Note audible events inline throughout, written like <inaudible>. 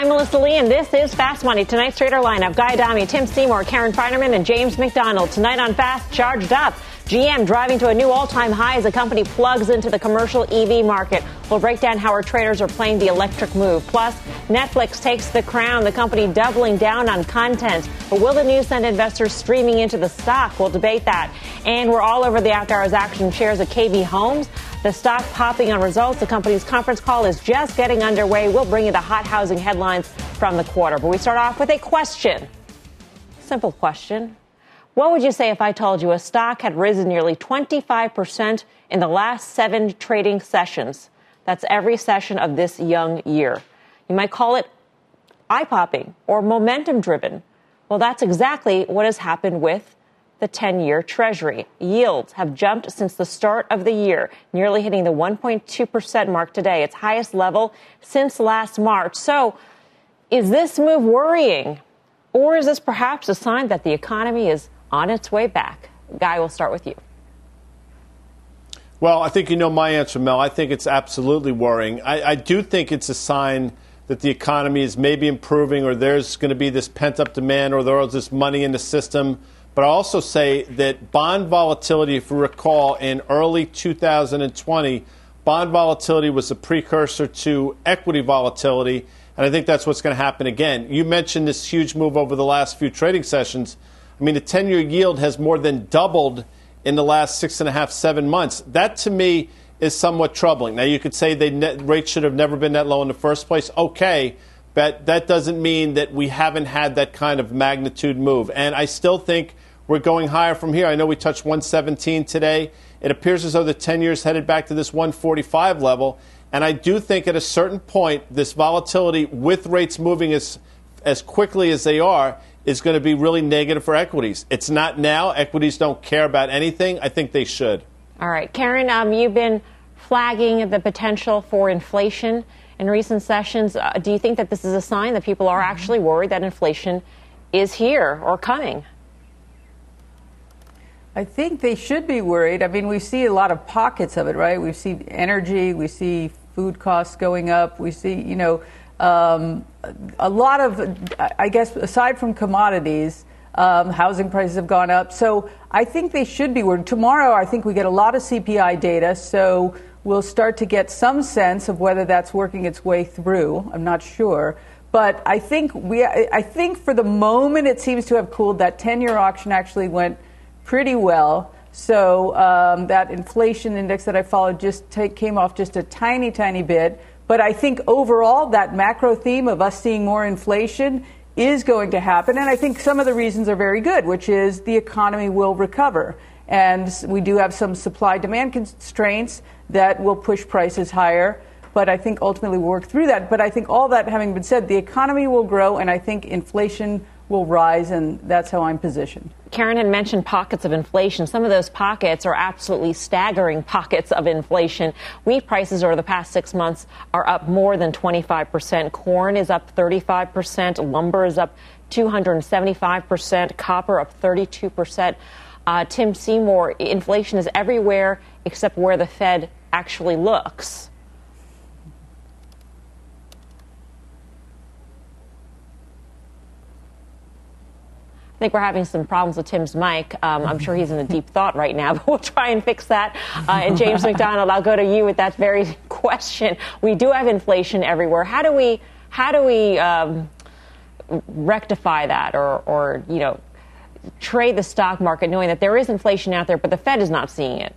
I'm Melissa Lee, and this is Fast Money. Tonight's trader lineup Guy Adami, Tim Seymour, Karen Finerman, and James McDonald. Tonight on Fast, charged up. GM driving to a new all time high as the company plugs into the commercial EV market. We'll break down how our traders are playing the electric move. Plus, Netflix takes the crown, the company doubling down on content. But will the news send investors streaming into the stock? We'll debate that. And we're all over the after hours action shares of KB Homes. The stock popping on results. The company's conference call is just getting underway. We'll bring you the hot housing headlines from the quarter. But we start off with a question. Simple question. What would you say if I told you a stock had risen nearly 25% in the last seven trading sessions? That's every session of this young year. You might call it eye popping or momentum driven. Well, that's exactly what has happened with the 10 year Treasury. Yields have jumped since the start of the year, nearly hitting the 1.2% mark today, its highest level since last March. So, is this move worrying? Or is this perhaps a sign that the economy is on its way back. Guy, we'll start with you. Well, I think you know my answer, Mel. I think it's absolutely worrying. I, I do think it's a sign that the economy is maybe improving or there's going to be this pent up demand or there's this money in the system. But I also say that bond volatility, if you recall, in early 2020, bond volatility was a precursor to equity volatility. And I think that's what's going to happen again. You mentioned this huge move over the last few trading sessions. I mean, the 10 year yield has more than doubled in the last six and a half, seven months. That to me is somewhat troubling. Now, you could say the net rates should have never been that low in the first place. Okay, but that doesn't mean that we haven't had that kind of magnitude move. And I still think we're going higher from here. I know we touched 117 today. It appears as though the 10 years headed back to this 145 level. And I do think at a certain point, this volatility with rates moving as, as quickly as they are is going to be really negative for equities. It's not now. Equities don't care about anything. I think they should. All right. Karen, um, you've been flagging the potential for inflation in recent sessions. Uh, do you think that this is a sign that people are actually worried that inflation is here or coming? I think they should be worried. I mean, we see a lot of pockets of it, right? We see energy, we see food costs going up, we see, you know, um, a lot of, I guess, aside from commodities, um, housing prices have gone up. So I think they should be worried. Tomorrow, I think we get a lot of CPI data, so we'll start to get some sense of whether that's working its way through. I'm not sure. But I think we, I think for the moment it seems to have cooled. That 10-year auction actually went pretty well. So um, that inflation index that I followed just take, came off just a tiny, tiny bit. But I think overall, that macro theme of us seeing more inflation is going to happen. And I think some of the reasons are very good, which is the economy will recover. And we do have some supply demand constraints that will push prices higher. But I think ultimately we'll work through that. But I think all that having been said, the economy will grow, and I think inflation will rise, and that's how I'm positioned. Karen had mentioned pockets of inflation. Some of those pockets are absolutely staggering pockets of inflation. Wheat prices over the past six months are up more than 25%. Corn is up 35%. Lumber is up 275%. Copper up 32%. Uh, Tim Seymour, inflation is everywhere except where the Fed actually looks. I think we're having some problems with Tim's mic. Um, I'm sure he's in a deep <laughs> thought right now, <laughs> but we'll try and fix that. Uh, and James McDonald, I'll go to you with that very <laughs> question. We do have inflation everywhere. How do we how do we um, rectify that, or or you know trade the stock market knowing that there is inflation out there, but the Fed is not seeing it?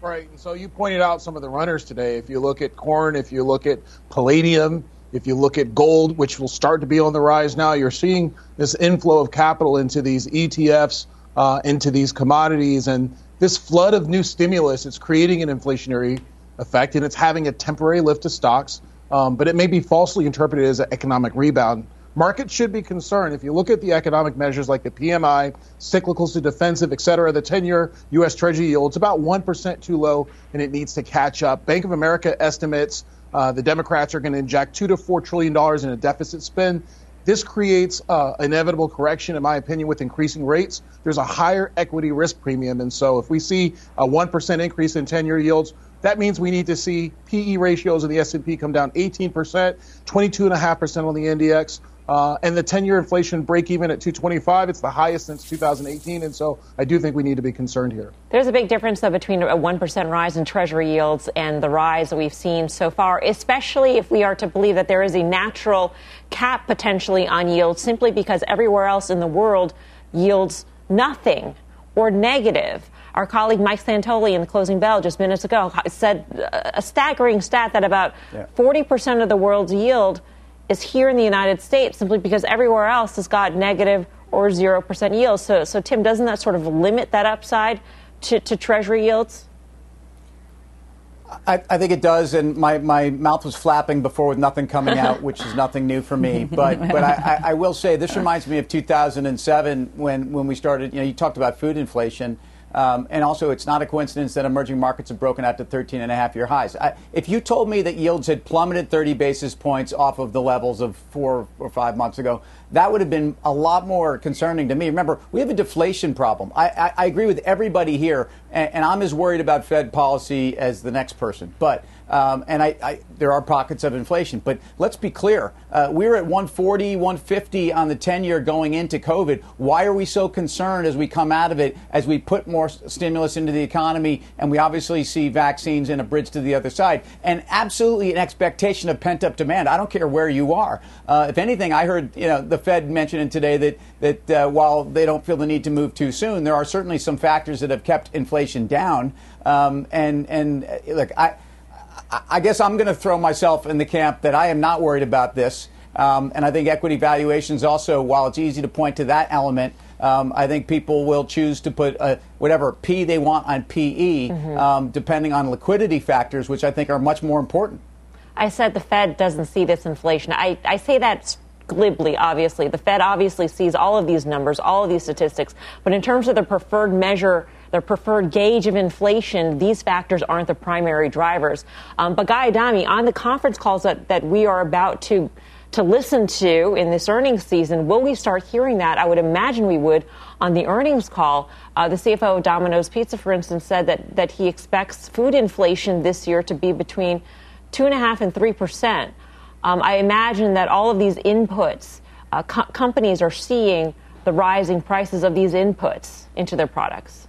Right. And so you pointed out some of the runners today. If you look at corn, if you look at palladium, if you look at gold, which will start to be on the rise now, you're seeing this inflow of capital into these ETFs, uh, into these commodities, and this flood of new stimulus. It's creating an inflationary effect, and it's having a temporary lift to stocks, um, but it may be falsely interpreted as an economic rebound. Markets should be concerned. If you look at the economic measures like the PMI, cyclicals to defensive, et cetera, the 10 year U.S. Treasury yield, it's about 1% too low and it needs to catch up. Bank of America estimates uh, the Democrats are going to inject two to four trillion dollars in a deficit spend. This creates uh, inevitable correction, in my opinion, with increasing rates. There's a higher equity risk premium, and so if we see a one percent increase in 10-year yields, That means we need to see PE ratios in the S&P come down 18%, 22.5% on the NDX. Uh, and the 10-year inflation break even at 225, it's the highest since 2018. And so I do think we need to be concerned here. There's a big difference, though, between a 1% rise in Treasury yields and the rise that we've seen so far, especially if we are to believe that there is a natural cap potentially on yields simply because everywhere else in the world yields nothing or negative. Our colleague Mike Santoli in the closing bell just minutes ago said a staggering stat that about yeah. 40% of the world's yield is here in the United States simply because everywhere else has got negative or 0% yields. So, so Tim, doesn't that sort of limit that upside to, to Treasury yields? I, I, think it does, and my, my mouth was flapping before with nothing coming out, <laughs> which is nothing new for me. But but I, I, will say this reminds me of 2007 when, when we started. You know, you talked about food inflation. Um, and also, it's not a coincidence that emerging markets have broken out to 13 and a half year highs. I, if you told me that yields had plummeted 30 basis points off of the levels of four or five months ago, that would have been a lot more concerning to me. Remember, we have a deflation problem. I, I, I agree with everybody here, and, and, I'm as worried about Fed policy as the next person. But um, and I, I, there are pockets of inflation. But let's be clear. Uh, we are at 140, 150 on the 10 year going into COVID. Why are we so concerned as we come out of it, as we put more stimulus into the economy, and we obviously see vaccines and a bridge to the other side? And absolutely an expectation of pent up demand. I don't care where you are. Uh, if anything, I heard you know the Fed mentioning today that, that uh, while they don't feel the need to move too soon, there are certainly some factors that have kept inflation down. Um, and, and uh, look, I. I guess I'm going to throw myself in the camp that I am not worried about this. Um, and I think equity valuations also, while it's easy to point to that element, um, I think people will choose to put uh, whatever P they want on PE, mm-hmm. um, depending on liquidity factors, which I think are much more important. I said the Fed doesn't see this inflation. I, I say that glibly, obviously. The Fed obviously sees all of these numbers, all of these statistics. But in terms of the preferred measure, their preferred gauge of inflation, these factors aren't the primary drivers. Um, but Guy Adami, on the conference calls that, that we are about to to listen to in this earnings season. Will we start hearing that? I would imagine we would on the earnings call. Uh, the CFO of Domino's Pizza, for instance, said that, that he expects food inflation this year to be between two and a half and three percent. Um, I imagine that all of these inputs, uh, co- companies are seeing the rising prices of these inputs into their products.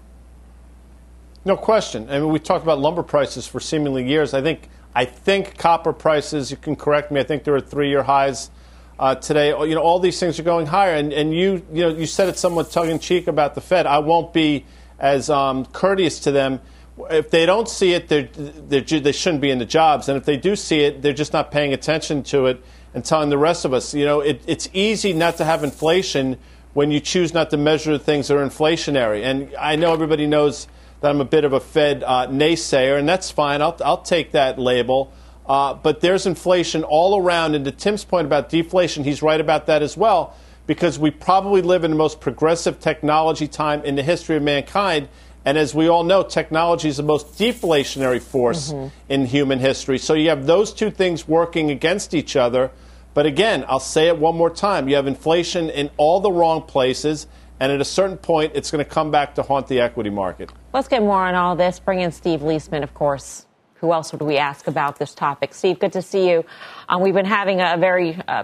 No question. I mean, we talked about lumber prices for seemingly years. I think I think copper prices. You can correct me. I think there are three-year highs uh, today. You know, all these things are going higher. And, and you you know you said it somewhat tongue in cheek about the Fed. I won't be as um, courteous to them. If they don't see it, they're, they're, they shouldn't be in the jobs. And if they do see it, they're just not paying attention to it and telling the rest of us. You know, it, it's easy not to have inflation when you choose not to measure things that are inflationary. And I know everybody knows that I'm a bit of a Fed uh, naysayer, and that's fine. I'll, I'll take that label. Uh, but there's inflation all around. And to Tim's point about deflation, he's right about that as well, because we probably live in the most progressive technology time in the history of mankind. And as we all know, technology is the most deflationary force mm-hmm. in human history. So you have those two things working against each other. But again, I'll say it one more time you have inflation in all the wrong places. And at a certain point, it's going to come back to haunt the equity market. Let's get more on all this. Bring in Steve Liesman, of course. Who else would we ask about this topic? Steve, good to see you. Um, we've been having a very, uh,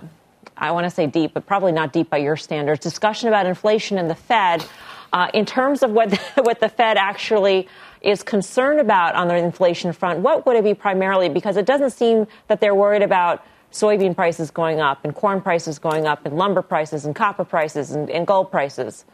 I want to say deep, but probably not deep by your standards, discussion about inflation and the Fed. Uh, in terms of what the, <laughs> what the Fed actually is concerned about on the inflation front, what would it be primarily? Because it doesn't seem that they're worried about soybean prices going up and corn prices going up and lumber prices and copper prices and, and gold prices.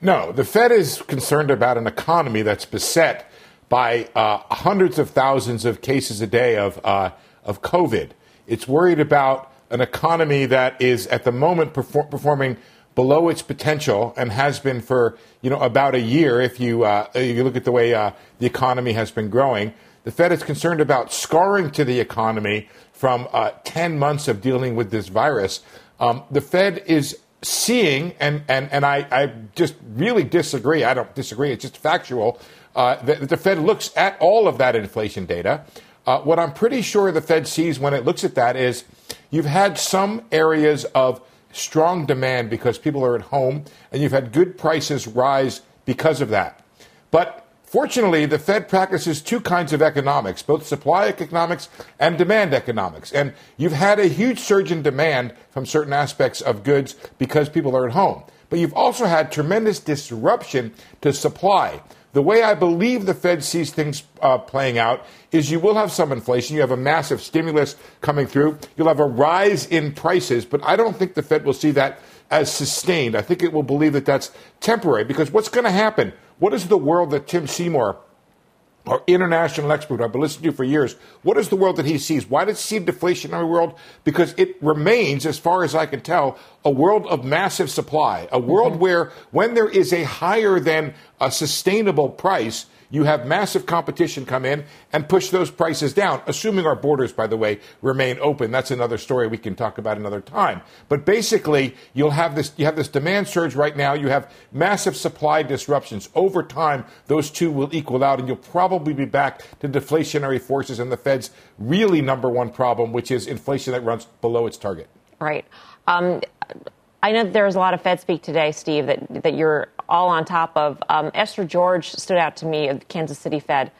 No, the Fed is concerned about an economy that's beset by uh, hundreds of thousands of cases a day of, uh, of COVID. It's worried about an economy that is at the moment perfor- performing below its potential and has been for you know about a year. If you uh, if you look at the way uh, the economy has been growing, the Fed is concerned about scarring to the economy from uh, 10 months of dealing with this virus. Um, the Fed is seeing, and, and, and I, I just really disagree, I don't disagree, it's just factual, uh, that the Fed looks at all of that inflation data. Uh, what I'm pretty sure the Fed sees when it looks at that is you've had some areas of strong demand because people are at home, and you've had good prices rise because of that. But Fortunately, the Fed practices two kinds of economics, both supply economics and demand economics. And you've had a huge surge in demand from certain aspects of goods because people are at home. But you've also had tremendous disruption to supply. The way I believe the Fed sees things uh, playing out is you will have some inflation. You have a massive stimulus coming through. You'll have a rise in prices, but I don't think the Fed will see that as sustained. I think it will believe that that's temporary because what's going to happen? What is the world that Tim Seymour, our international expert I've been listening to for years, what is the world that he sees? Why does he see a deflationary world? Because it remains, as far as I can tell, a world of massive supply, a world mm-hmm. where when there is a higher than a sustainable price, you have massive competition come in and push those prices down, assuming our borders, by the way, remain open. That's another story we can talk about another time. But basically, you'll have this, you have this demand surge right now. You have massive supply disruptions. Over time, those two will equal out and you'll probably be back to deflationary forces and the Fed's really number one problem, which is inflation that runs below its target. Right. Um, I know that there was a lot of Fed speak today, Steve, that, that you're all on top of. Um, Esther George stood out to me of Kansas City Fed,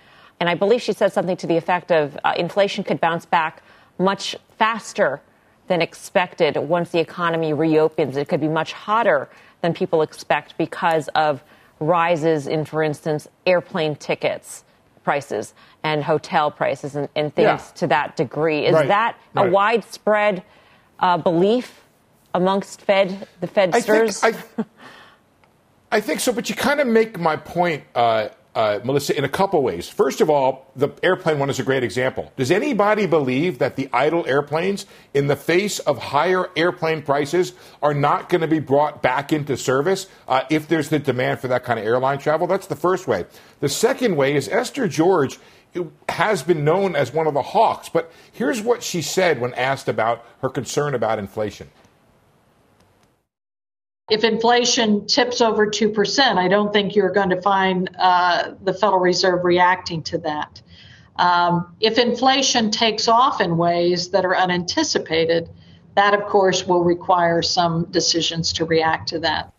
and I believe she said something to the effect of uh, inflation could bounce back much faster than expected once the economy reopens. It could be much hotter than people expect because of rises in, for instance, airplane tickets prices and hotel prices and, and things yeah. to that degree. Is right. that a right. widespread uh, belief amongst Fed the Fedsters? I think, I, <laughs> I think so, but you kind of make my point. Uh, uh, Melissa, in a couple ways. First of all, the airplane one is a great example. Does anybody believe that the idle airplanes, in the face of higher airplane prices, are not going to be brought back into service uh, if there's the demand for that kind of airline travel? That's the first way. The second way is Esther George has been known as one of the hawks, but here's what she said when asked about her concern about inflation if inflation tips over 2%, I don't think you're going to find uh, the Federal Reserve reacting to that. Um, if inflation takes off in ways that are unanticipated, that of course will require some decisions to react to that.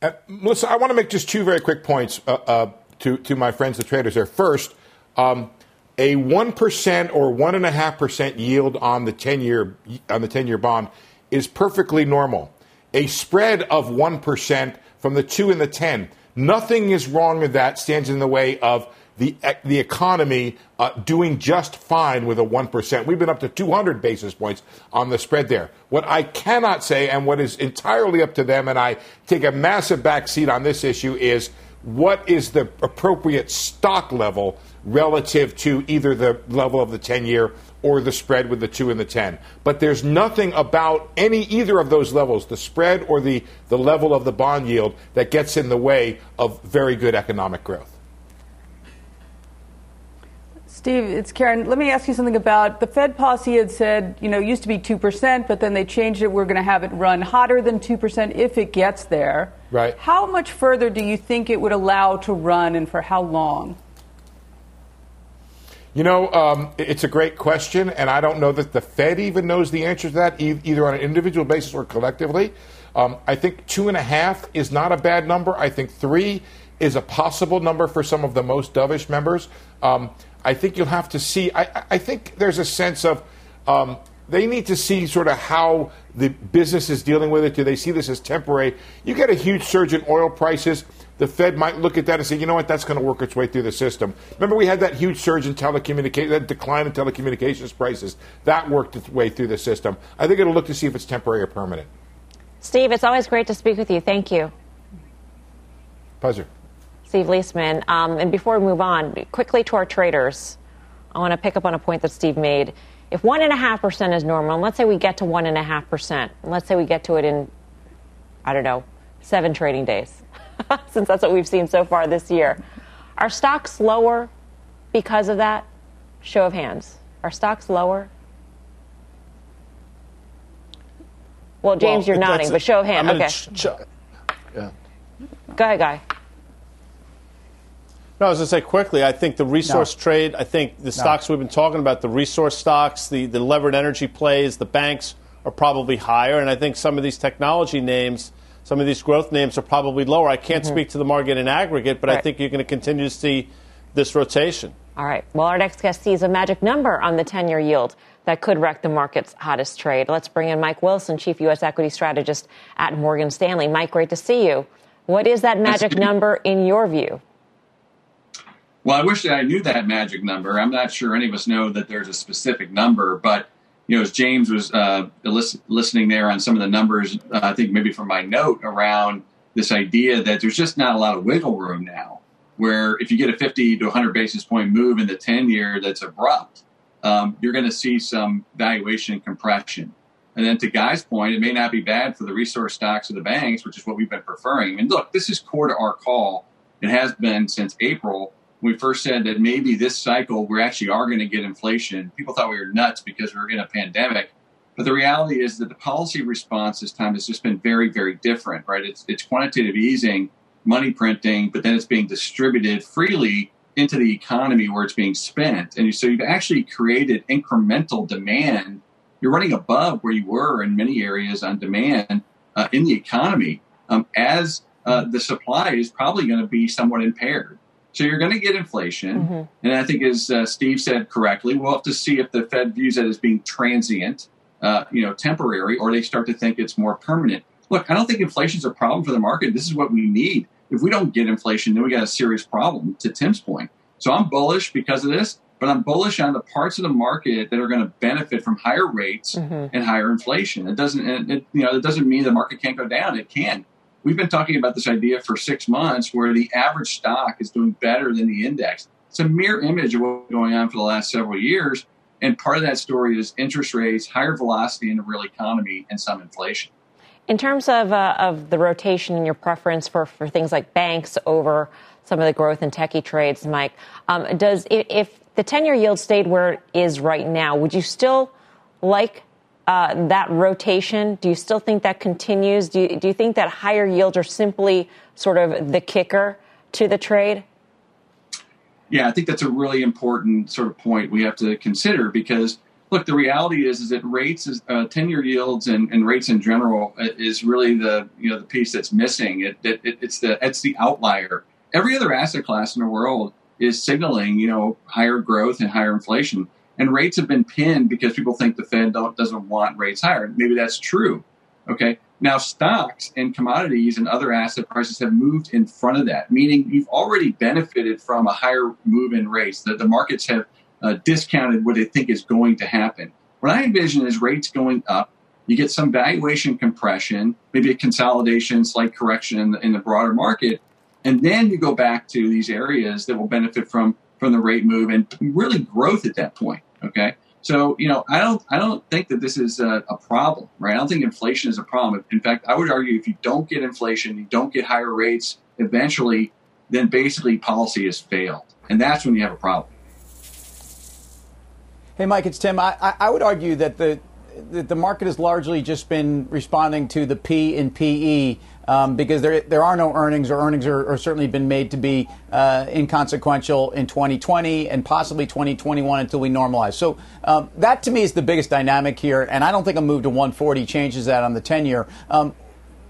Uh, Melissa, I want to make just two very quick points uh, uh to, to my friends, the traders there. First, um, a 1% or 1.5% yield on the 10 year on the 10 year bond is perfectly normal. A spread of 1% from the 2 and the 10, nothing is wrong with that, stands in the way of the, the economy uh, doing just fine with a 1%. We've been up to 200 basis points on the spread there. What I cannot say, and what is entirely up to them, and I take a massive back seat on this issue, is what is the appropriate stock level relative to either the level of the 10 year or the spread with the 2 and the 10. But there's nothing about any either of those levels, the spread or the, the level of the bond yield, that gets in the way of very good economic growth. Steve, it's Karen. Let me ask you something about the Fed policy had said, you know, it used to be 2%, but then they changed it. We're going to have it run hotter than 2% if it gets there. Right. How much further do you think it would allow to run and for how long? You know, um, it's a great question, and I don't know that the Fed even knows the answer to that, e- either on an individual basis or collectively. Um, I think two and a half is not a bad number. I think three is a possible number for some of the most dovish members. Um, I think you'll have to see. I, I think there's a sense of um, they need to see sort of how the business is dealing with it. Do they see this as temporary? You get a huge surge in oil prices the Fed might look at that and say, you know what, that's going to work its way through the system. Remember, we had that huge surge in telecommunications, that decline in telecommunications prices. That worked its way through the system. I think it'll look to see if it's temporary or permanent. Steve, it's always great to speak with you. Thank you. Pleasure. Steve Liesman. Um, and before we move on, quickly to our traders, I want to pick up on a point that Steve made. If 1.5% is normal, and let's say we get to 1.5%, let's say we get to it in, I don't know, seven trading days <laughs> since that's what we've seen so far this year. Are stocks lower because of that? Show of hands. Are stocks lower? Well, James, well, you're nodding, but show of hands. Okay. Ch- ch- yeah. Go ahead, Guy. No, I was going to say quickly, I think the resource no. trade, I think the no. stocks we've been talking about, the resource stocks, the, the levered energy plays, the banks are probably higher. And I think some of these technology names some of these growth names are probably lower. I can't Mm-hmm. speak to the market in aggregate, but I think you're going to continue to see this rotation. All right. Well, our next guest sees a magic number on the 10 year yield that could wreck the market's hottest trade. Let's bring in Mike Wilson, Chief U.S. Equity Strategist at Morgan Stanley. Mike, great to see you. What is that magic number in your view? Well, I wish that I knew that magic number. I'm not sure any of us know that there's a specific number, but you know, as James was uh, lis- listening there on some of the numbers, uh, I think maybe from my note around this idea that there's just not a lot of wiggle room now. Where if you get a 50 to 100 basis point move in the 10 year that's abrupt, um, you're going to see some valuation compression. And then to Guy's point, it may not be bad for the resource stocks of the banks, which is what we've been preferring. Mean, look, this is core to our call. It has been since April. We first said that maybe this cycle we actually are going to get inflation. People thought we were nuts because we were in a pandemic. But the reality is that the policy response this time has just been very, very different, right? It's, it's quantitative easing, money printing, but then it's being distributed freely into the economy where it's being spent. And so you've actually created incremental demand. You're running above where you were in many areas on demand uh, in the economy um, as uh, the supply is probably going to be somewhat impaired. So you're going to get inflation. And I think, as uh, Steve said correctly, we'll have to see if the Fed views it as being transient, uh, you know, temporary, or they start to think it's more permanent. Look, I don't think inflation is a problem for the market. This is what we need. If we don't get inflation, then we got a serious problem, to Tim's point. So I'm bullish because of this, but I'm bullish on the parts of the market that are going to benefit from higher rates and higher inflation. It doesn't, it, you know, it doesn't mean the market can't go down. It can. We've been talking about this idea for six months where the average stock is doing better than the index. It's a mirror image of what's going on for the last several years. And part of that story is interest rates, higher velocity in the real economy, and some inflation. In terms of, uh, of the rotation and your preference for, for things like banks over some of the growth and techie trades, Mike, um, does if, if the 10 year yield stayed where it is right now, would you still like uh, that rotation? Do you still think that continues? Do you, do you think that higher yields are simply sort of the kicker to the trade? Yeah, I think that's a really important sort of point we have to consider because look, the reality is is that rates, is, uh, ten-year yields, and, and rates in general uh, is really the you know the piece that's missing. It, it, it, it's the it's the outlier. Every other asset class in the world is signaling you know higher growth and higher inflation, and rates have been pinned because people think the Fed doesn't want rates higher. Maybe that's true. Okay. Now, stocks and commodities and other asset prices have moved in front of that, meaning you've already benefited from a higher move in rates. That the markets have uh, discounted what they think is going to happen. What I envision is rates going up. You get some valuation compression, maybe a consolidation, slight correction in the, in the broader market, and then you go back to these areas that will benefit from from the rate move and really growth at that point. Okay. So, you know, I don't, I don't think that this is a, a, problem, right? I don't think inflation is a problem. In fact, I would argue if you don't get inflation, you don't get higher rates, eventually, then basically policy has failed, and that's when you have a problem. Hey, Mike, it's Tim. I, I, I would argue that the the market has largely just been responding to the P in PE um, because there there are no earnings, or earnings are, are certainly been made to be uh, inconsequential in 2020 and possibly 2021 until we normalize. So um, that to me is the biggest dynamic here, and I don't think a move to 140 changes that on the 10 year. Um,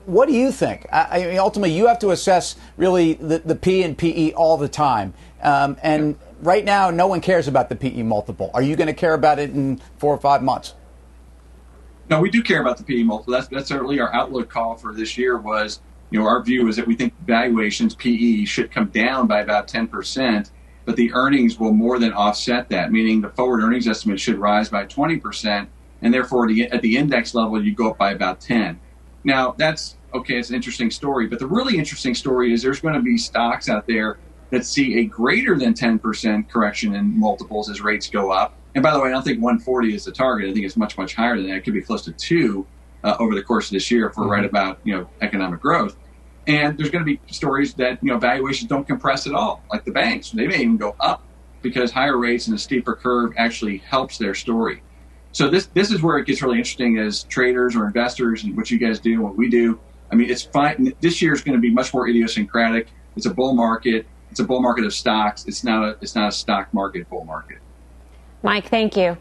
what do you think? I, I mean, ultimately, you have to assess really the, the P and PE all the time, um, and right now, no one cares about the PE multiple. Are you going to care about it in four or five months? No, we do care about the PE multiple. That's, that's certainly our outlook call for this year was, you know, our view is that we think valuations, PE, should come down by about 10%, but the earnings will more than offset that, meaning the forward earnings estimate should rise by 20%, and therefore at the index level, you go up by about 10. Now, that's, okay, it's an interesting story, but the really interesting story is there's going to be stocks out there that see a greater than 10% correction in multiples as rates go up. And by the way, I don't think 140 is the target. I think it's much, much higher than that. It could be close to two uh, over the course of this year if we're right about you know economic growth. And there's going to be stories that you know valuations don't compress at all, like the banks. They may even go up because higher rates and a steeper curve actually helps their story. So this this is where it gets really interesting as traders or investors and what you guys do and what we do. I mean, it's fine. This year is going to be much more idiosyncratic. It's a bull market. It's a bull market of stocks. It's not a it's not a stock market bull market. Mike, thank you.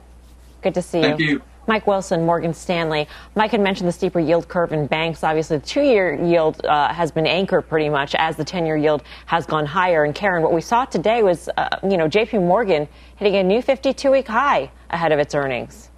Good to see you. Thank you. you. Mike Wilson, Morgan Stanley. Mike had mentioned the steeper yield curve in banks. Obviously, the two year yield uh, has been anchored pretty much as the 10 year yield has gone higher. And Karen, what we saw today was, uh, you know, JP Morgan hitting a new 52 week high ahead of its earnings.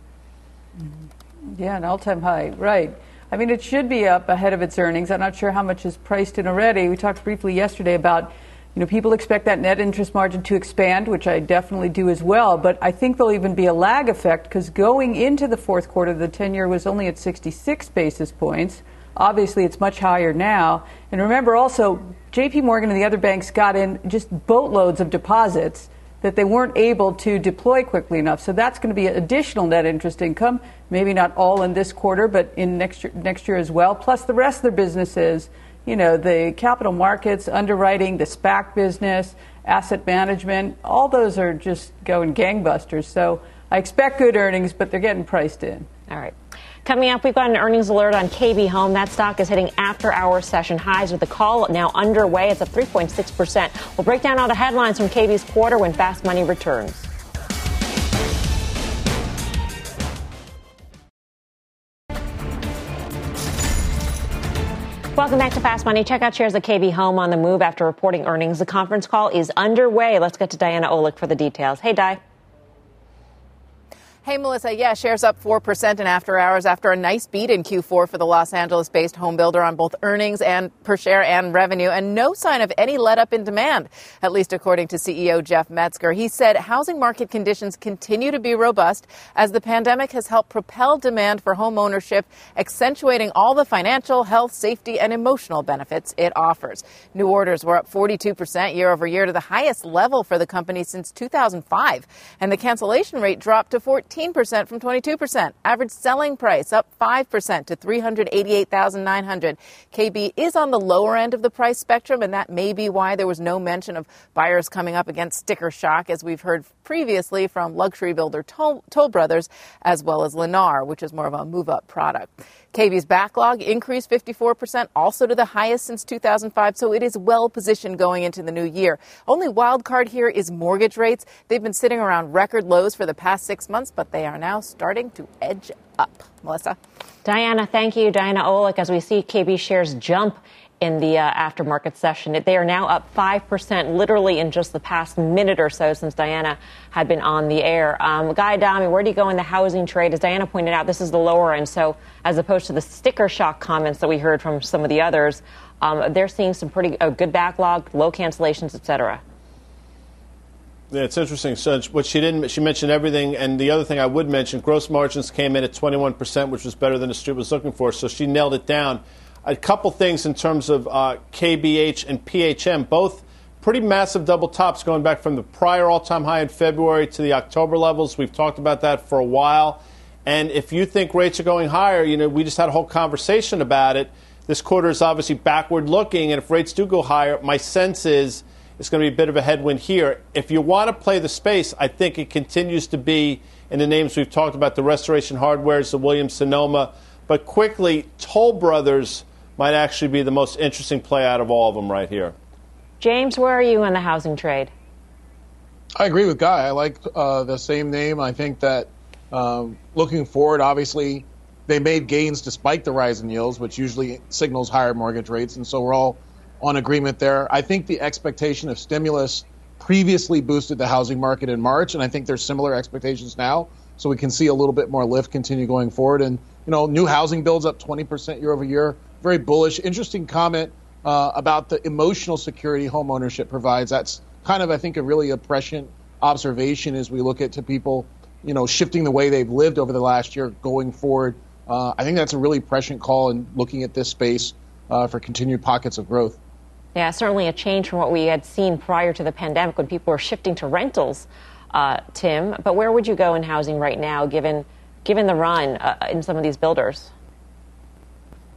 Yeah, an all time high, right. I mean, it should be up ahead of its earnings. I'm not sure how much is priced in already. We talked briefly yesterday about you know, people expect that net interest margin to expand, which I definitely do as well. But I think there'll even be a lag effect because going into the fourth quarter, the 10 year was only at 66 basis points. Obviously, it's much higher now. And remember also, JP Morgan and the other banks got in just boatloads of deposits that they weren't able to deploy quickly enough. So that's going to be additional net interest income, maybe not all in this quarter, but in next year, next year as well. Plus the rest of their businesses you know, the capital markets, underwriting, the SPAC business, asset management, all those are just going gangbusters. So I expect good earnings, but they're getting priced in. All right. Coming up, we've got an earnings alert on KB Home. That stock is hitting after hour session highs with the call now underway. It's up 3.6%. We'll break down all the headlines from KB's quarter when Fast Money returns. Welcome back to Fast Money. Check out shares of KB Home on the move after reporting earnings. The conference call is underway. Let's get to Diana Olick for the details. Hey, Di. Hey, Melissa. Yeah, shares up 4% in after hours after a nice beat in Q4 for the Los Angeles based home builder on both earnings and per share and revenue, and no sign of any let up in demand, at least according to CEO Jeff Mezger. He said housing market conditions continue to be robust as the pandemic has helped propel demand for home ownership, accentuating all the financial, health, safety, and emotional benefits it offers. New orders were up 42% year over year to the highest level for the company since 2005, and the cancellation rate dropped to 14 18% from 22%. Average selling price up 5% to 388,900. KB is on the lower end of the price spectrum and that may be why there was no mention of buyers coming up against sticker shock as we've heard previously from luxury builder Toll, Toll Brothers as well as Lennar, which is more of a move up product. KB's backlog increased 54%, also to the highest since 2005, so it is well positioned going into the new year. Only wild card here is mortgage rates. They've been sitting around record lows for the past six months, but they are now starting to edge up. Melissa? Diana, thank you. Diana Olick, as we see KB shares jump in the uh, aftermarket session. They are now up 5% literally in just the past minute or so since Diana had been on the air. Um, Guy Adami, where do you go in the housing trade? As Diana pointed out, this is the lower end. So as opposed to the sticker shock comments that we heard from some of the others, um, they're seeing some pretty uh, good backlog, low cancellations, et cetera. Yeah, it's interesting. So what she didn't, she mentioned everything, and the other thing I would mention, gross margins came in at 21%, which was better than the street was looking for. So she nailed it down a couple things in terms of uh, KBH and PHM, both pretty massive double tops going back from the prior all time high in February to the October levels. We've talked about that for a while. And if you think rates are going higher, you know, we just had a whole conversation about it. This quarter is obviously backward looking, and if rates do go higher, my sense is it's going to be a bit of a headwind here. If you want to play the space, I think it continues to be in the names we've talked about the Restoration Hardwares, the Williams Sonoma. But quickly, Toll Brothers might actually be the most interesting play out of all of them right here. James, where are you in the housing trade? I agree with Guy. I like uh, the same name. I think that um, looking forward, obviously, they made gains despite the rise in yields, which usually signals higher mortgage rates, and so we're all on agreement there. I think the expectation of stimulus previously boosted the housing market in March, and I think there's similar expectations now. So we can see a little bit more lift continue going forward. And you know, new housing builds up 20% year over year very bullish. Interesting comment uh, about the emotional security home ownership provides. That's kind of, I think, a really prescient observation as we look at to people, you know, shifting the way they've lived over the last year going forward. Uh, I think that's a really prescient call in looking at this space uh, for continued pockets of growth. Yeah, certainly a change from what we had seen prior to the pandemic when people were shifting to rentals, uh, Tim. But where would you go in housing right now, given given the run uh, in some of these builders?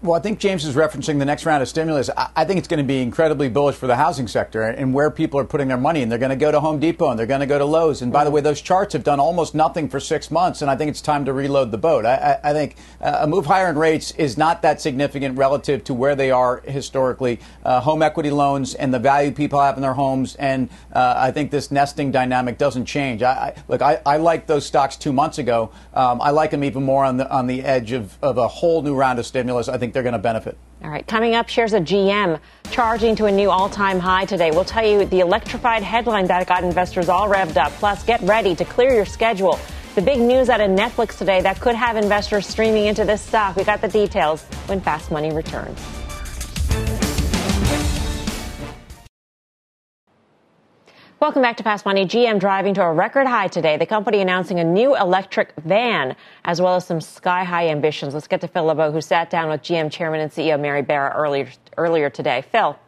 Well, I think James is referencing the next round of stimulus. I think it's going to be incredibly bullish for the housing sector and where people are putting their money. And they're going to go to Home Depot and they're going to go to Lowe's. And by the way, those charts have done almost nothing for six months. And I think it's time to reload the boat. I, I, I think uh, a move higher in rates is not that significant relative to where they are historically. Uh, home equity loans and the value people have in their homes. And uh, I think this nesting dynamic doesn't change. I, look, I, I liked those stocks two months ago. Um, I like them even more on the on the edge of, of a whole new round of stimulus. I think they're going to benefit. All right, coming up, shares of GM charging to a new all time high today. We'll tell you the electrified headline that got investors all revved up. Plus, get ready to clear your schedule. The big news out of Netflix today that could have investors streaming into this stock. We got the details when Fast Money returns. Welcome back to Fast Money. GM driving to a record high today. The company announcing a new electric van, as well as some sky high ambitions. Let's get to Phil LeBeau, who sat down with GM Chairman and CEO Mary Barra earlier, earlier today. Phil.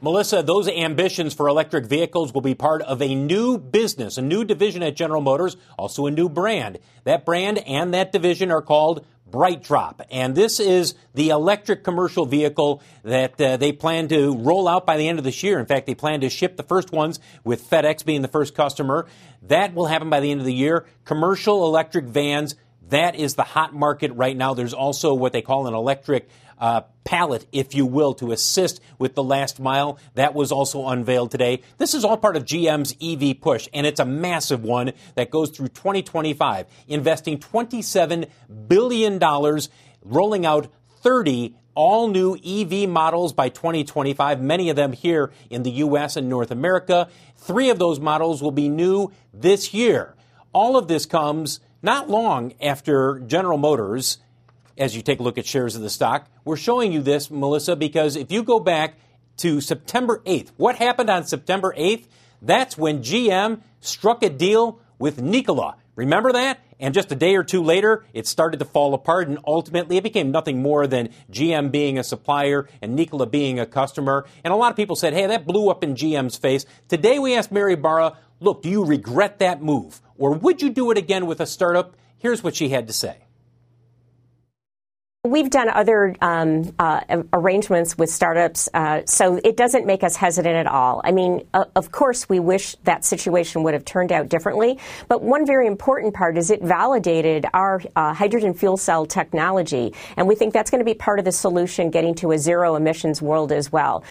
Melissa, those ambitions for electric vehicles will be part of a new business, a new division at General Motors, also a new brand. That brand and that division are called BrightDrop. And this is the electric commercial vehicle that uh, they plan to roll out by the end of this year. In fact, they plan to ship the first ones with FedEx being the first customer. That will happen by the end of the year. Commercial electric vans, that is the hot market right now. There's also what they call an electric uh, pallet, if you will, to assist with the last mile. That was also unveiled today. This is all part of GM's EV push, and it's a massive one that goes through 2025, investing $27 billion, rolling out 30 all new EV models by 2025, many of them here in the U.S. and North America. Three of those models will be new this year. All of this comes not long after General Motors as you take a look at shares of the stock. We're showing you this, Melissa, because if you go back to September 8th, what happened on September 8th? That's when GM struck a deal with Nikola. Remember that? And just a day or two later, it started to fall apart, and ultimately it became nothing more than GM being a supplier and Nikola being a customer. And a lot of people said, hey, that blew up in GM's face. Today we asked Mary Barra, look, do you regret that move? Or would you do it again with a startup? Here's what she had to say. We've done other um, uh, arrangements with startups, uh, so it doesn't make us hesitant at all. I mean, uh, of course, we wish that situation would have turned out differently, but one very important part is it validated our uh, hydrogen fuel cell technology, and we think that's going to be part of the solution getting to a zero emissions world as well.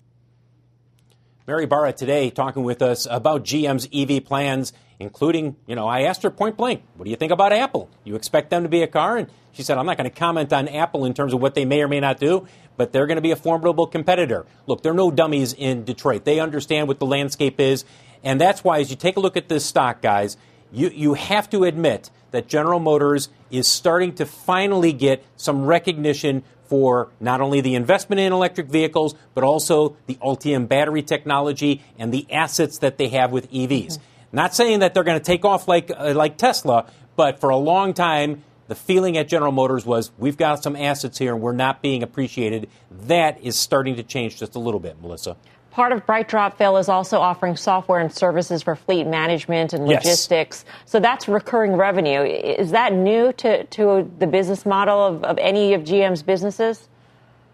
Mary Barra today talking with us about GM's EV plans, including, you know, I asked her point blank, what do you think about Apple? You expect them to be a car? And she said, I'm not going to comment on Apple in terms of what they may or may not do, but they're going to be a formidable competitor. Look, they're no dummies in Detroit. They understand what the landscape is. And that's why, as you take a look at this stock, guys, you, you have to admit that General Motors is starting to finally get some recognition for not only the investment in electric vehicles, but also the Ultium battery technology and the assets that they have with EVs. Mm-hmm. Not saying that they're going to take off like, uh, like Tesla, but for a long time, the feeling at General Motors was we've got some assets here and we're not being appreciated. That is starting to change just a little bit, Melissa. Part of BrightDrop, Phil, is also offering software and services for fleet management and logistics. Yes. So that's recurring revenue. Is that new to, to the business model of, of any of GM's businesses?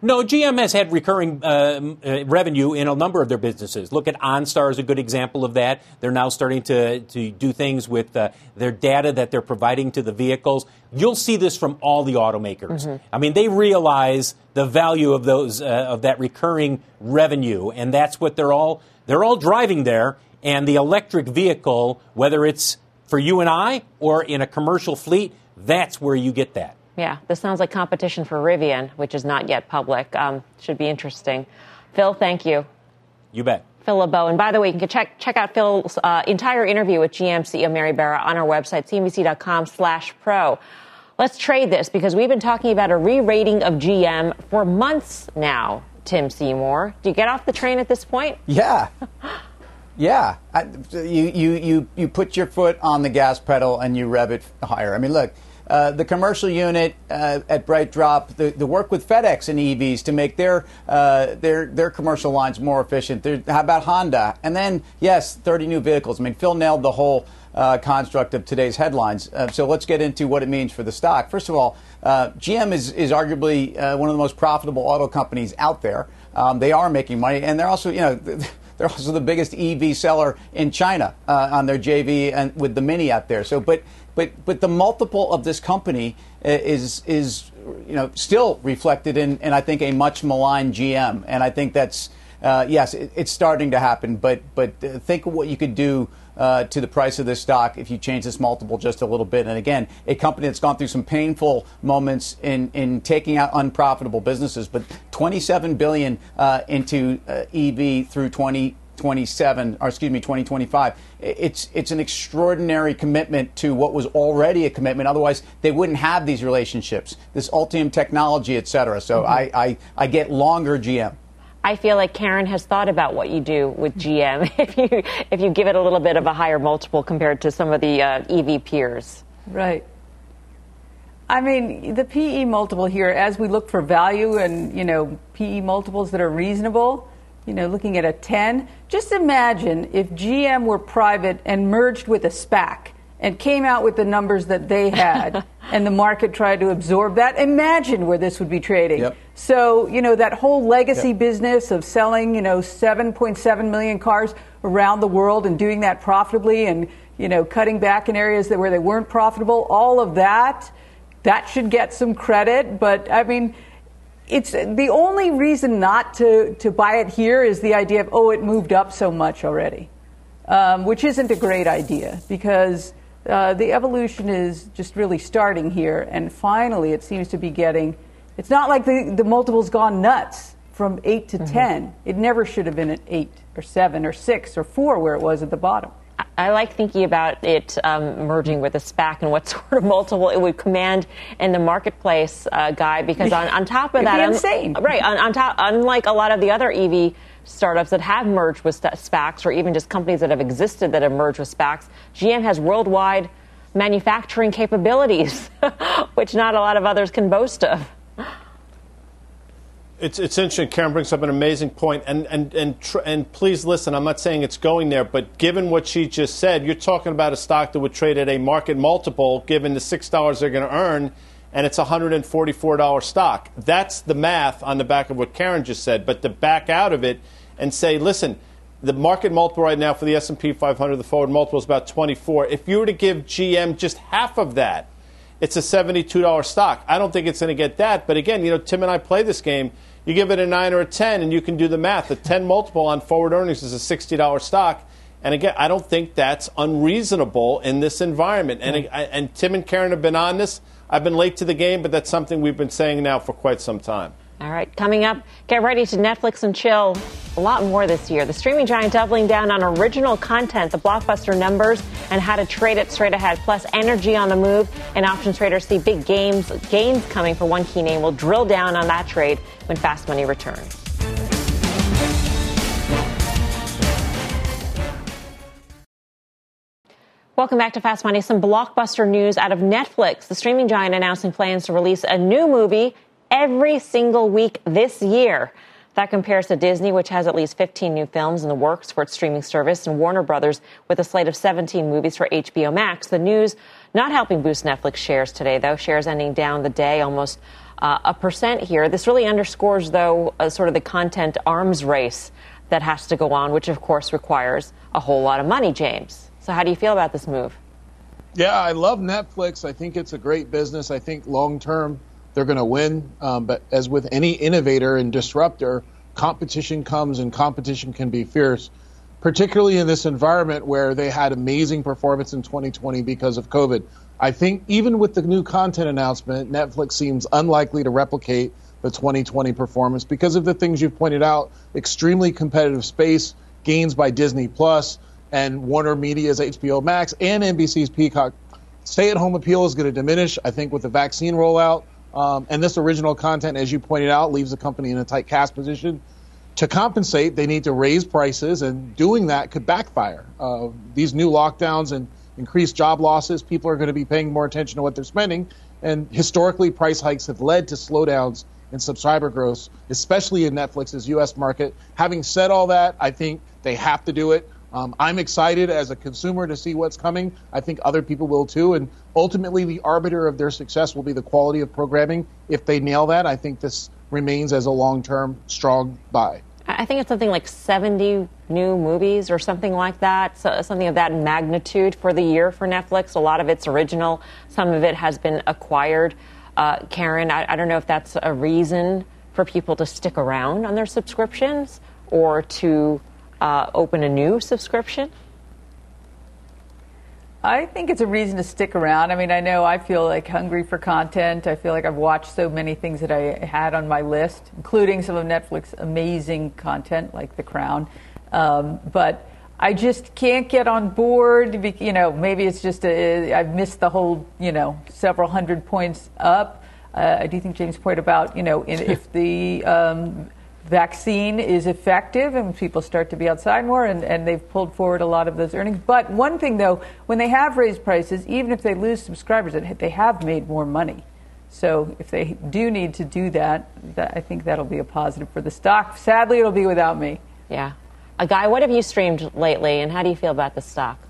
No, GM has had recurring uh, uh, revenue in a number of their businesses. Look at OnStar is a good example of that. They're now starting to, to do things with uh, their data that they're providing to the vehicles. You'll see this from all the automakers. Mm-hmm. I mean, they realize the value of those uh, of that recurring revenue, and that's what they're all they're all driving there. And the electric vehicle, whether it's for you and I or in a commercial fleet, that's where you get that. Yeah, this sounds like competition for Rivian, which is not yet public. Um, should be interesting. Phil, thank you. You bet. Phil LeBeau. And by the way, you can check, check out Phil's uh, entire interview with GM CEO Mary Barra on our website, cnbc.com slash pro. Let's trade this because we've been talking about a re-rating of GM for months now, Tim Seymour. Do you get off the train at this point? Yeah. Yeah, I, you, you, you, you put your foot on the gas pedal and you rev it higher. I mean, look, uh, the commercial unit uh, at BrightDrop, the, the work with FedEx and EVs to make their uh, their their commercial lines more efficient. There, how about Honda? And then yes, 30 new vehicles. I mean, Phil nailed the whole uh, construct of today's headlines. Uh, so let's get into what it means for the stock. First of all, GM is, is arguably one of the most profitable auto companies out there. Um, they are making money, and they're also, you know, <laughs> they're also the biggest EV seller in China uh, on their JV and with the Mini out there. So, but but but the multiple of this company uh, is is you know still reflected in, in I think a much maligned GM, and I think that's uh, yes, it, it's starting to happen. But but uh, think of what you could do. Uh, to the price of this stock, if you change this multiple just a little bit, and again, a company that's gone through some painful moments in, in taking out unprofitable businesses, but 27 billion uh, into uh, EV through 20 27 or excuse me 2025 it's it's an extraordinary commitment to what was already a commitment otherwise they wouldn't have these relationships this ultium technology et cetera so mm-hmm. I, I i get longer gm I feel like Karen has thought about what you do with GM <laughs> if you if you give it a little bit of a higher multiple compared to some of the uh, EV peers. Right. I mean, the PE multiple here, as we look for value and you know PE multiples that are reasonable, you know, looking at a 10. Just imagine if GM were private and merged with a SPAC and came out with the numbers that they had <laughs> and the market tried to absorb that. Imagine where this would be trading. Yep. So, you know, that whole legacy yep. business of selling, you know, 7.7 million cars around the world and doing that profitably and, you know, cutting back in areas that where they weren't profitable, all of that, that should get some credit. But, I mean, it's the only reason not to, to buy it here is the idea of, oh, it moved up so much already, um, which isn't a great idea because uh, the evolution is just really starting here. And finally, it seems to be getting, it's not like the, the multiple's gone nuts from 8 to mm-hmm. 10. It never should have been at 8 or 7 or 6 or 4 where it was at the bottom. I like thinking about it um, merging with a SPAC and what <laughs> sort of multiple it would command in the marketplace, uh, Guy. Because on, on top of that, insane. right? On, on, top, unlike a lot of the other EV startups that have merged with SPACs, or even just companies that have existed that have merged with SPACs, GM has worldwide manufacturing capabilities, <laughs> which not a lot of others can boast of. It's, it's interesting. Karen brings up an amazing point, and and and tr- and please listen. I'm not saying it's going there, but given what she just said, you're talking about a stock that would trade at a market multiple, given the six dollars they're going to earn, and it's a hundred and forty-four dollar stock. That's the math on the back of what Karen just said. But to back out of it and say, listen, the market multiple right now for the S&P 500, the forward multiple is about 24. If you were to give GM just half of that, it's a $72 stock. I don't think it's going to get that. But again, you know, Tim and I play this game. You give it a 9 or a 10, and you can do the math. The 10 multiple on forward earnings is a $60 stock. And again, I don't think that's unreasonable in this environment. And, mm-hmm. and Tim and Karen have been on this. I've been late to the game, but that's something we've been saying now for quite some time. All right, coming up, get ready to Netflix and chill. A lot more this year. The streaming giant doubling down on original content, the blockbuster numbers, and how to trade it straight ahead. Plus, energy on the move, and options traders see big games gains coming for one key name. We'll drill down on that trade when Fast Money returns. Welcome back to Fast Money. Some blockbuster news out of Netflix. The streaming giant announcing plans to release a new movie every single week this year. That compares to Disney, which has at least 15 new films in the works for its streaming service, and Warner Brothers with a slate of 17 movies for HBO Max. The news not helping boost Netflix shares today, though. Shares ending down the day almost uh, a percent here. This really underscores, though, uh, sort of the content arms race that has to go on, which of course requires a whole lot of money, James. So, how do you feel about this move? Yeah, I love Netflix. I think it's a great business. I think long term, they're going to win. Um, but as with any innovator and disruptor, competition comes and competition can be fierce, particularly in this environment where they had amazing performance in 2020 because of COVID. I think even with the new content announcement, Netflix seems unlikely to replicate the 2020 performance because of the things you've pointed out extremely competitive space, gains by Disney Plus and Warner Media's HBO Max and NBC's Peacock. Stay at home appeal is going to diminish, I think, with the vaccine rollout. Um, and this original content, as you pointed out, leaves the company in a tight cash position. To compensate, they need to raise prices, and doing that could backfire. Uh, these new lockdowns and increased job losses, people are going to be paying more attention to what they're spending. And historically, price hikes have led to slowdowns in subscriber growth, especially in Netflix's U.S. market. Having said all that, I think they have to do it. Um, I'm excited as a consumer to see what's coming. I think other people will too. And ultimately, the arbiter of their success will be the quality of programming. If they nail that, I think this remains as a long term strong buy. I think it's something like 70 new movies or something like that, so something of that magnitude for the year for Netflix. A lot of it's original, some of it has been acquired. Uh, Karen, I, I don't know if that's a reason for people to stick around on their subscriptions or to uh, open a new subscription? I think it's a reason to stick around. I mean, I know I feel like hungry for content. I feel like I've watched so many things that I had on my list, including some of Netflix amazing content like The Crown. Um, but I just can't get on board. You know, maybe it's just a, I've missed the whole, you know, several hundred points up. Uh, I do think James point about, you know, if the um, vaccine is effective and people start to be outside more and, and they've pulled forward a lot of those earnings. But one thing though, when they have raised prices, even if they lose subscribers, they have made more money. So if they do need to do that, that I think that'll be a positive for the stock. Sadly, it'll be without me. Yeah. A guy, what have you streamed lately and how do you feel about the stock?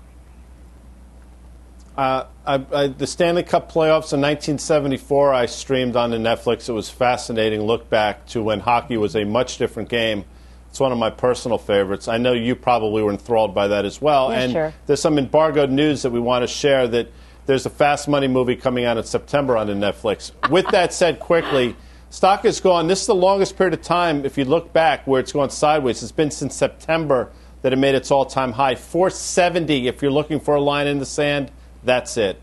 Uh, I, I, the Stanley Cup playoffs in 1974, I streamed on the Netflix. It was fascinating. Look back to when hockey was a much different game. It's one of my personal favorites. I know you probably were enthralled by that as well. Yeah, and sure. there's some embargoed news that we want to share that there's a Fast Money movie coming out in September on the Netflix. With that said, quickly, stock has gone. This is the longest period of time, if you look back, where it's gone sideways. It's been since September that it made its all-time high. 470. If you're looking for a line in the sand that's it.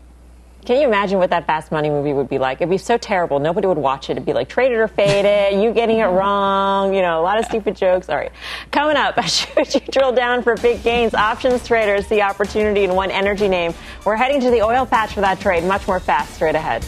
Can you imagine what that Fast Money movie would be like? It'd be so terrible. Nobody would watch it. It'd be like traded or faded, you getting it wrong, you know, a lot of stupid jokes. All right. Coming up, <laughs> should you drill down for big gains? Options traders see opportunity in one energy name. We're heading to the oil patch for that trade. Much more fast straight ahead.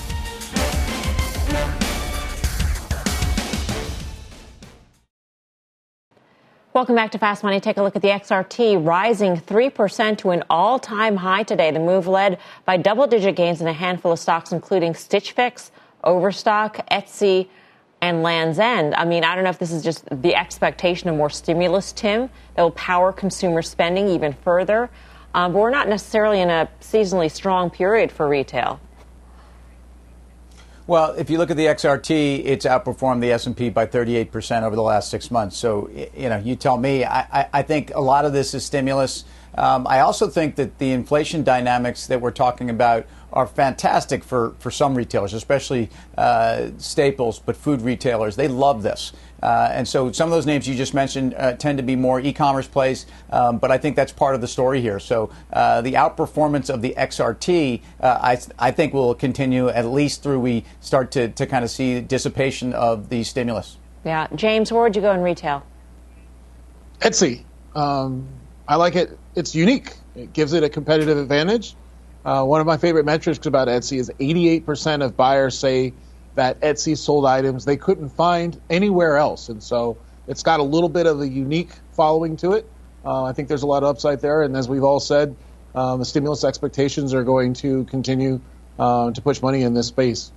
Welcome back to Fast Money. Take a look at the XRT rising 3% to an all time high today. The move led by double digit gains in a handful of stocks, including Stitch Fix, Overstock, Etsy, and Land's End. I mean, I don't know if this is just the expectation of more stimulus, Tim, that will power consumer spending even further. Um, but we're not necessarily in a seasonally strong period for retail. Well, if you look at the XRT, it's outperformed the S&P by 38% over the last six months. So, you know, you tell me. I, I think a lot of this is stimulus. Um, I also think that the inflation dynamics that we're talking about are fantastic for, for some retailers, especially uh, staples, but food retailers. They love this. Uh, and so some of those names you just mentioned uh, tend to be more e-commerce plays, um, but I think that's part of the story here. So uh, the outperformance of the XRT, uh, I, I think will continue at least through we start to, to kind of see dissipation of the stimulus. Yeah. James, where would you go in retail? Etsy. Um, I like it. It's unique. It gives it a competitive advantage. Uh, one of my favorite metrics about Etsy is 88% of buyers say that Etsy sold items they couldn't find anywhere else. And so it's got a little bit of a unique following to it. Uh, I think there's a lot of upside there. And as we've all said, um, the stimulus expectations are going to continue uh, to push money in this space.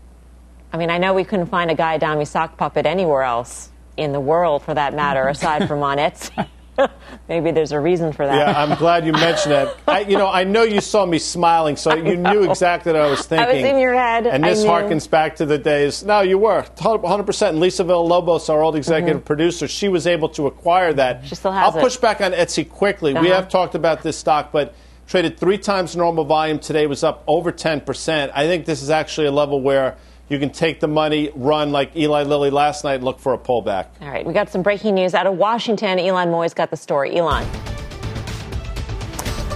I mean, I know we couldn't find a Guy Adami sock puppet anywhere else in the world, for that matter, <laughs> aside from on Etsy. <laughs> Maybe there's a reason for that. Yeah, I'm glad you mentioned that. <laughs> I, you know, I know you saw me smiling, so you knew exactly what I was thinking. I was in your head. And this harkens back to the days. No, you were 100%. And Lisa Villalobos, our old executive mm-hmm. producer, she was able to acquire that. She still has I'll it. push back on Etsy quickly. Uh-huh. We have talked about this stock, but traded three times normal volume today was up over 10%. I think this is actually a level where you can take the money, run like Eli Lilly last night, look for a pullback. All right, we got some breaking news out of Washington. Ylan Mui's got the story. Ylan.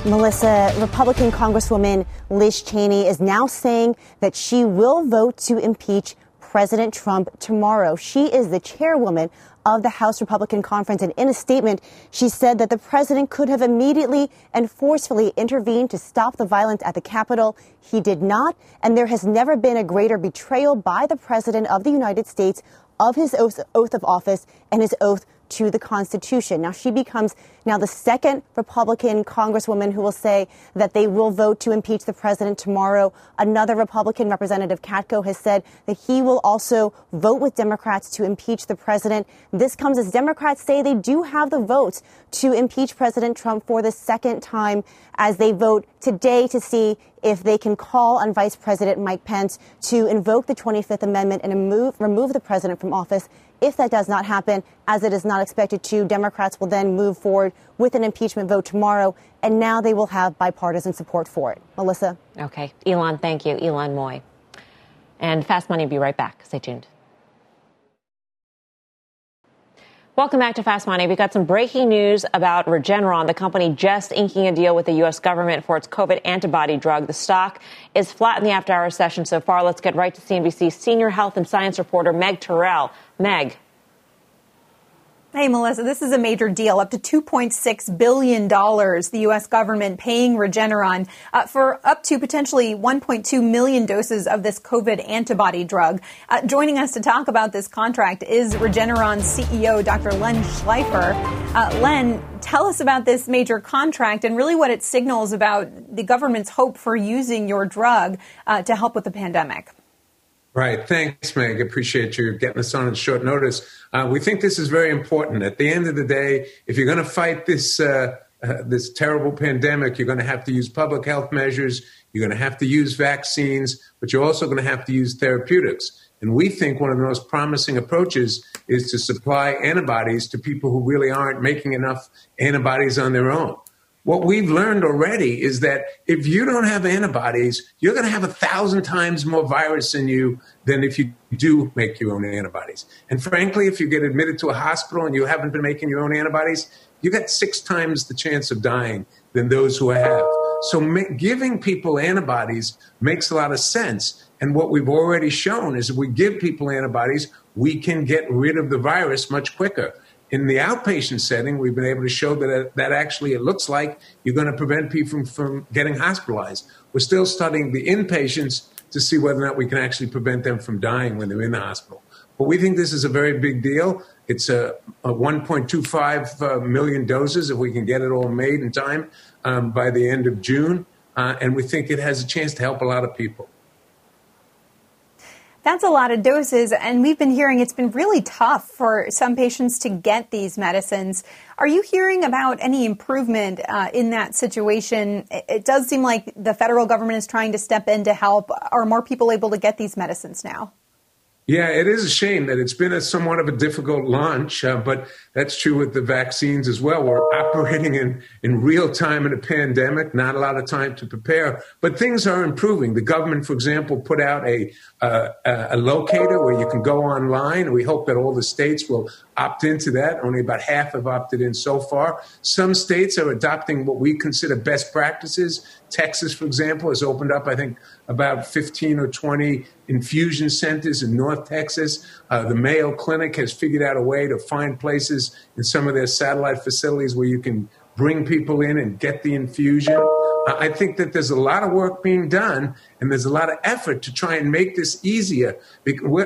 Melissa, Republican Congresswoman Liz Cheney is now saying that she will vote to impeach President Trump tomorrow. She is the chairwoman of the House Republican Conference. And in a statement, she said that the president could have immediately and forcefully intervened to stop the violence at the Capitol. He did not. And there has never been a greater betrayal by the president of the United States of his oath of office and his oath to the Constitution. Now, she becomes now the second Republican Congresswoman who will say that they will vote to impeach the president tomorrow. Another Republican, Representative Katko, has said that he will also vote with Democrats to impeach the president. This comes as Democrats say they do have the votes to impeach President Trump for the second time as they vote today to see if they can call on Vice President Mike Pence to invoke the 25th Amendment and remove, remove the president from office. If that does not happen, as it is not expected to, Democrats will then move forward with an impeachment vote tomorrow, and now they will have bipartisan support for it. Melissa? Okay. Ylan, thank you. Ylan Mui. And Fast Money will be right back. Stay tuned. Welcome back to Fast Money. We've got some breaking news about Regeneron, the company just inking a deal with the U.S. government for its COVID antibody drug. The stock is flat in the after hours session so far. Let's get right to CNBC senior health and science reporter Meg Terrell. Meg. Hey, Melissa, this is a major deal. Up to $2.6 billion, the U.S. government paying Regeneron uh, for up to potentially 1.2 million doses of this COVID antibody drug. Uh, joining us to talk about this contract is Regeneron's CEO, Dr. Len Schleifer. Uh, Len, tell us about this major contract and really what it signals about the government's hope for using your drug uh, to help with the pandemic. Right. Thanks, Meg. Appreciate you getting us on at short notice. Uh, we think this is very important. At the end of the day, if you're going to fight this uh, uh, this terrible pandemic, you're going to have to use public health measures. You're going to have to use vaccines, but you're also going to have to use therapeutics. And we think one of the most promising approaches is to supply antibodies to people who really aren't making enough antibodies on their own. What we've learned already is that if you don't have antibodies, you're going to have a thousand times more virus in you than if you do make your own antibodies. And frankly, if you get admitted to a hospital and you haven't been making your own antibodies, you got six times the chance of dying than those who have. So giving people antibodies makes a lot of sense. And what we've already shown is if we give people antibodies, we can get rid of the virus much quicker. In the outpatient setting, we've been able to show that that actually it looks like you're going to prevent people from, from getting hospitalized. We're still studying the inpatients to see whether or not we can actually prevent them from dying when they're in the hospital. But we think this is a very big deal. It's a, a 1.25 uh, doses if we can get it all made in time um, by the end of June. Uh, and we think it has a chance to help a lot of people. That's a lot of doses, and we've been hearing it's been really tough for some patients to get these medicines. Are you hearing about any improvement uh, in that situation? It, it does seem like the federal government is trying to step in to help. Are more people able to get these medicines now? Yeah, it is a shame that it's been a somewhat of a difficult launch, uh, but that's true with the vaccines as well. We're operating in, in real time in a pandemic, not a lot of time to prepare, but things are improving. The government, for example, put out a, uh, a locator where you can go online. We hope that all the states will opt into that. Only about half have opted in so far. Some states are adopting what we consider best practices. Texas, for example, has opened up, I think, about 15 or 20 infusion centers in North Texas. Uh, the Mayo Clinic has figured out a way to find places in some of their satellite facilities where you can bring people in and get the infusion. I think that there's a lot of work being done and there's a lot of effort to try and make this easier.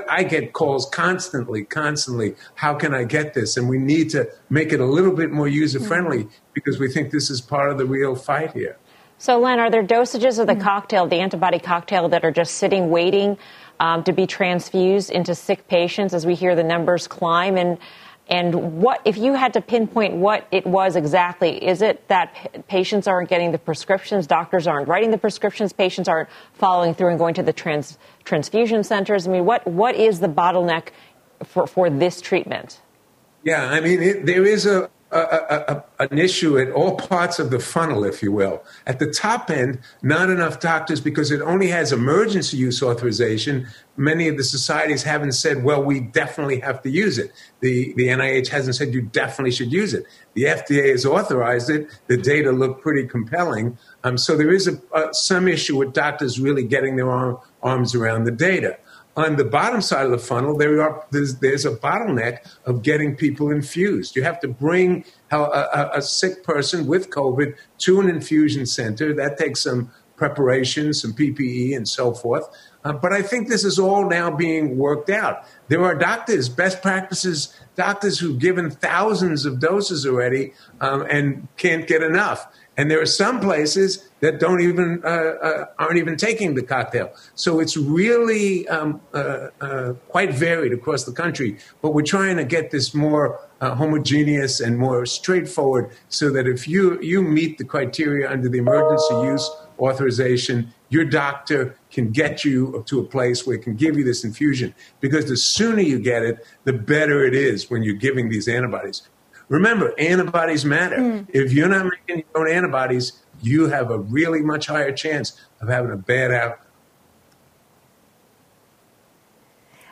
I get calls constantly, constantly. How can I get this? And we need to make it a little bit more user friendly mm-hmm. because we think this is part of the real fight here. So, Len, are there dosages of the mm-hmm. cocktail, the antibody cocktail, that are just sitting waiting um, to be transfused into sick patients as we hear the numbers climb? And and what, if you had to pinpoint what it was exactly, is it that patients aren't getting the prescriptions, doctors aren't writing the prescriptions, patients aren't following through and going to the trans, transfusion centers? I mean, what, what is the bottleneck for, for this treatment? Yeah, I mean, it, there is a, a, a, an issue at all parts of the funnel, if you will. At the top end, not enough doctors because it only has emergency use authorization. Many of the societies haven't said, well, we definitely have to use it. The, the NIH hasn't said you definitely should use it. The FDA has authorized it. The data look pretty compelling. Um, so there is a, some issue with doctors really getting their arm, arms around the data on the bottom side of the funnel, there are, there's, there's a bottleneck of getting people infused. You have to bring a, a, a, sick person with COVID to an infusion center. That takes some preparation, some PPE, and so forth. Uh, but I think this is all now being worked out. There are doctors, best practices doctors who've given thousands of doses already um, and can't get enough. And there are some places that don't even uh, uh, aren't even taking the cocktail. So it's really um, uh, uh quite varied across the country. But we're trying to get this more uh, homogeneous and more straightforward, so that if you you meet the criteria under the emergency use authorization, your doctor can get you to a place where it can give you this infusion. Because the sooner you get it, the better it is when you're giving these antibodies. Remember, antibodies matter. Mm. If you're not making your own antibodies, you have a really much higher chance of having a bad outcome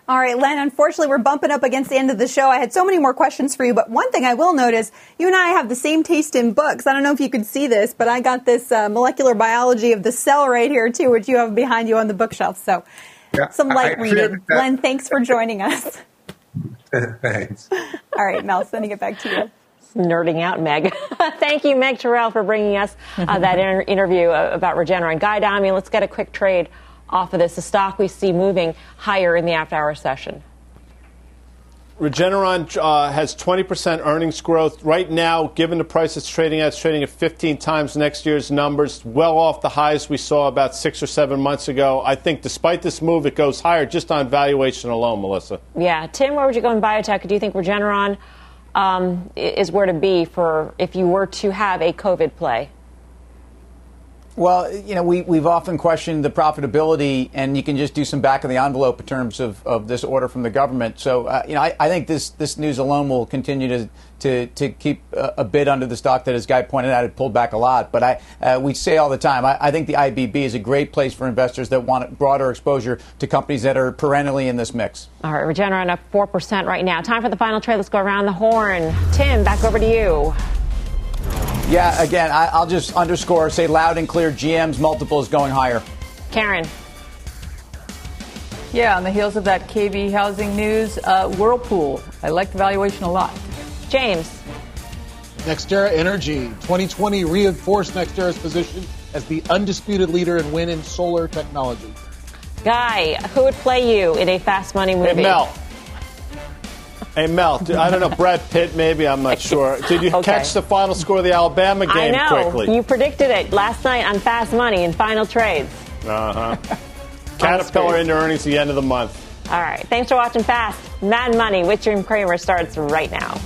All right, Len, unfortunately, we're bumping up against the end of the show. I had so many more questions for you, but one thing I will note is you and I have the same taste in books. I don't know if you could see this, but I got this uh, molecular biology of the cell right here, too, which you have behind you on the bookshelf. So yeah, some light I, reading. Len, thanks for joining us. <laughs> thanks. All right, Mel, sending it back to you nerding out, Meg. <laughs> Thank you, Meg Terrell, for bringing us uh, that <laughs> inter- interview uh, about Regeneron. Guy Adami, let's get a quick trade off of this. The stock we see moving higher in the after hour session. Regeneron uh, has 20% earnings growth. Right now, given the price it's trading at, it's trading at 15 times next year's numbers, well off the highs we saw about six or seven months ago. I think despite this move, it goes higher just on valuation alone, Melissa. Yeah. Tim, where would you go in biotech? Do you think Regeneron um, is where to be for if you were to have a COVID play? Well, you know, we, we've often questioned the profitability, and you can just do some back of the envelope in terms of, of this order from the government. So, uh, you know, I, I think this, this news alone will continue to, to, to keep a, a bid under the stock that, as Guy pointed out, it pulled back a lot. But I, uh, we say all the time, I, I think the IBB is a great place for investors that want broader exposure to companies that are perennially in this mix. All right, Regeneron up 4% right now. Time for the final trade. Let's go around the horn. Tim, back over to you. Yeah, again, I, will just underscore, say loud and clear GM's multiple is going higher. Karen. Yeah, on the heels of that KB housing news, uh, Whirlpool. I like the valuation a lot. James. NextEra Energy 2020 reinforced NextEra's position as the undisputed leader in wind and solar technology. Guy, who would play you in a fast money movie? Hey, Mel. Hey, Mel, I don't know, Brad Pitt, maybe, I'm not sure. Did you okay. catch the final score of the Alabama game I know. quickly? You predicted it last night on Fast Money in final trades. <laughs> Uh huh. Caterpillar into earnings the end of the month. All right. Thanks for watching Fast. Mad Money with Jim Cramer starts right now.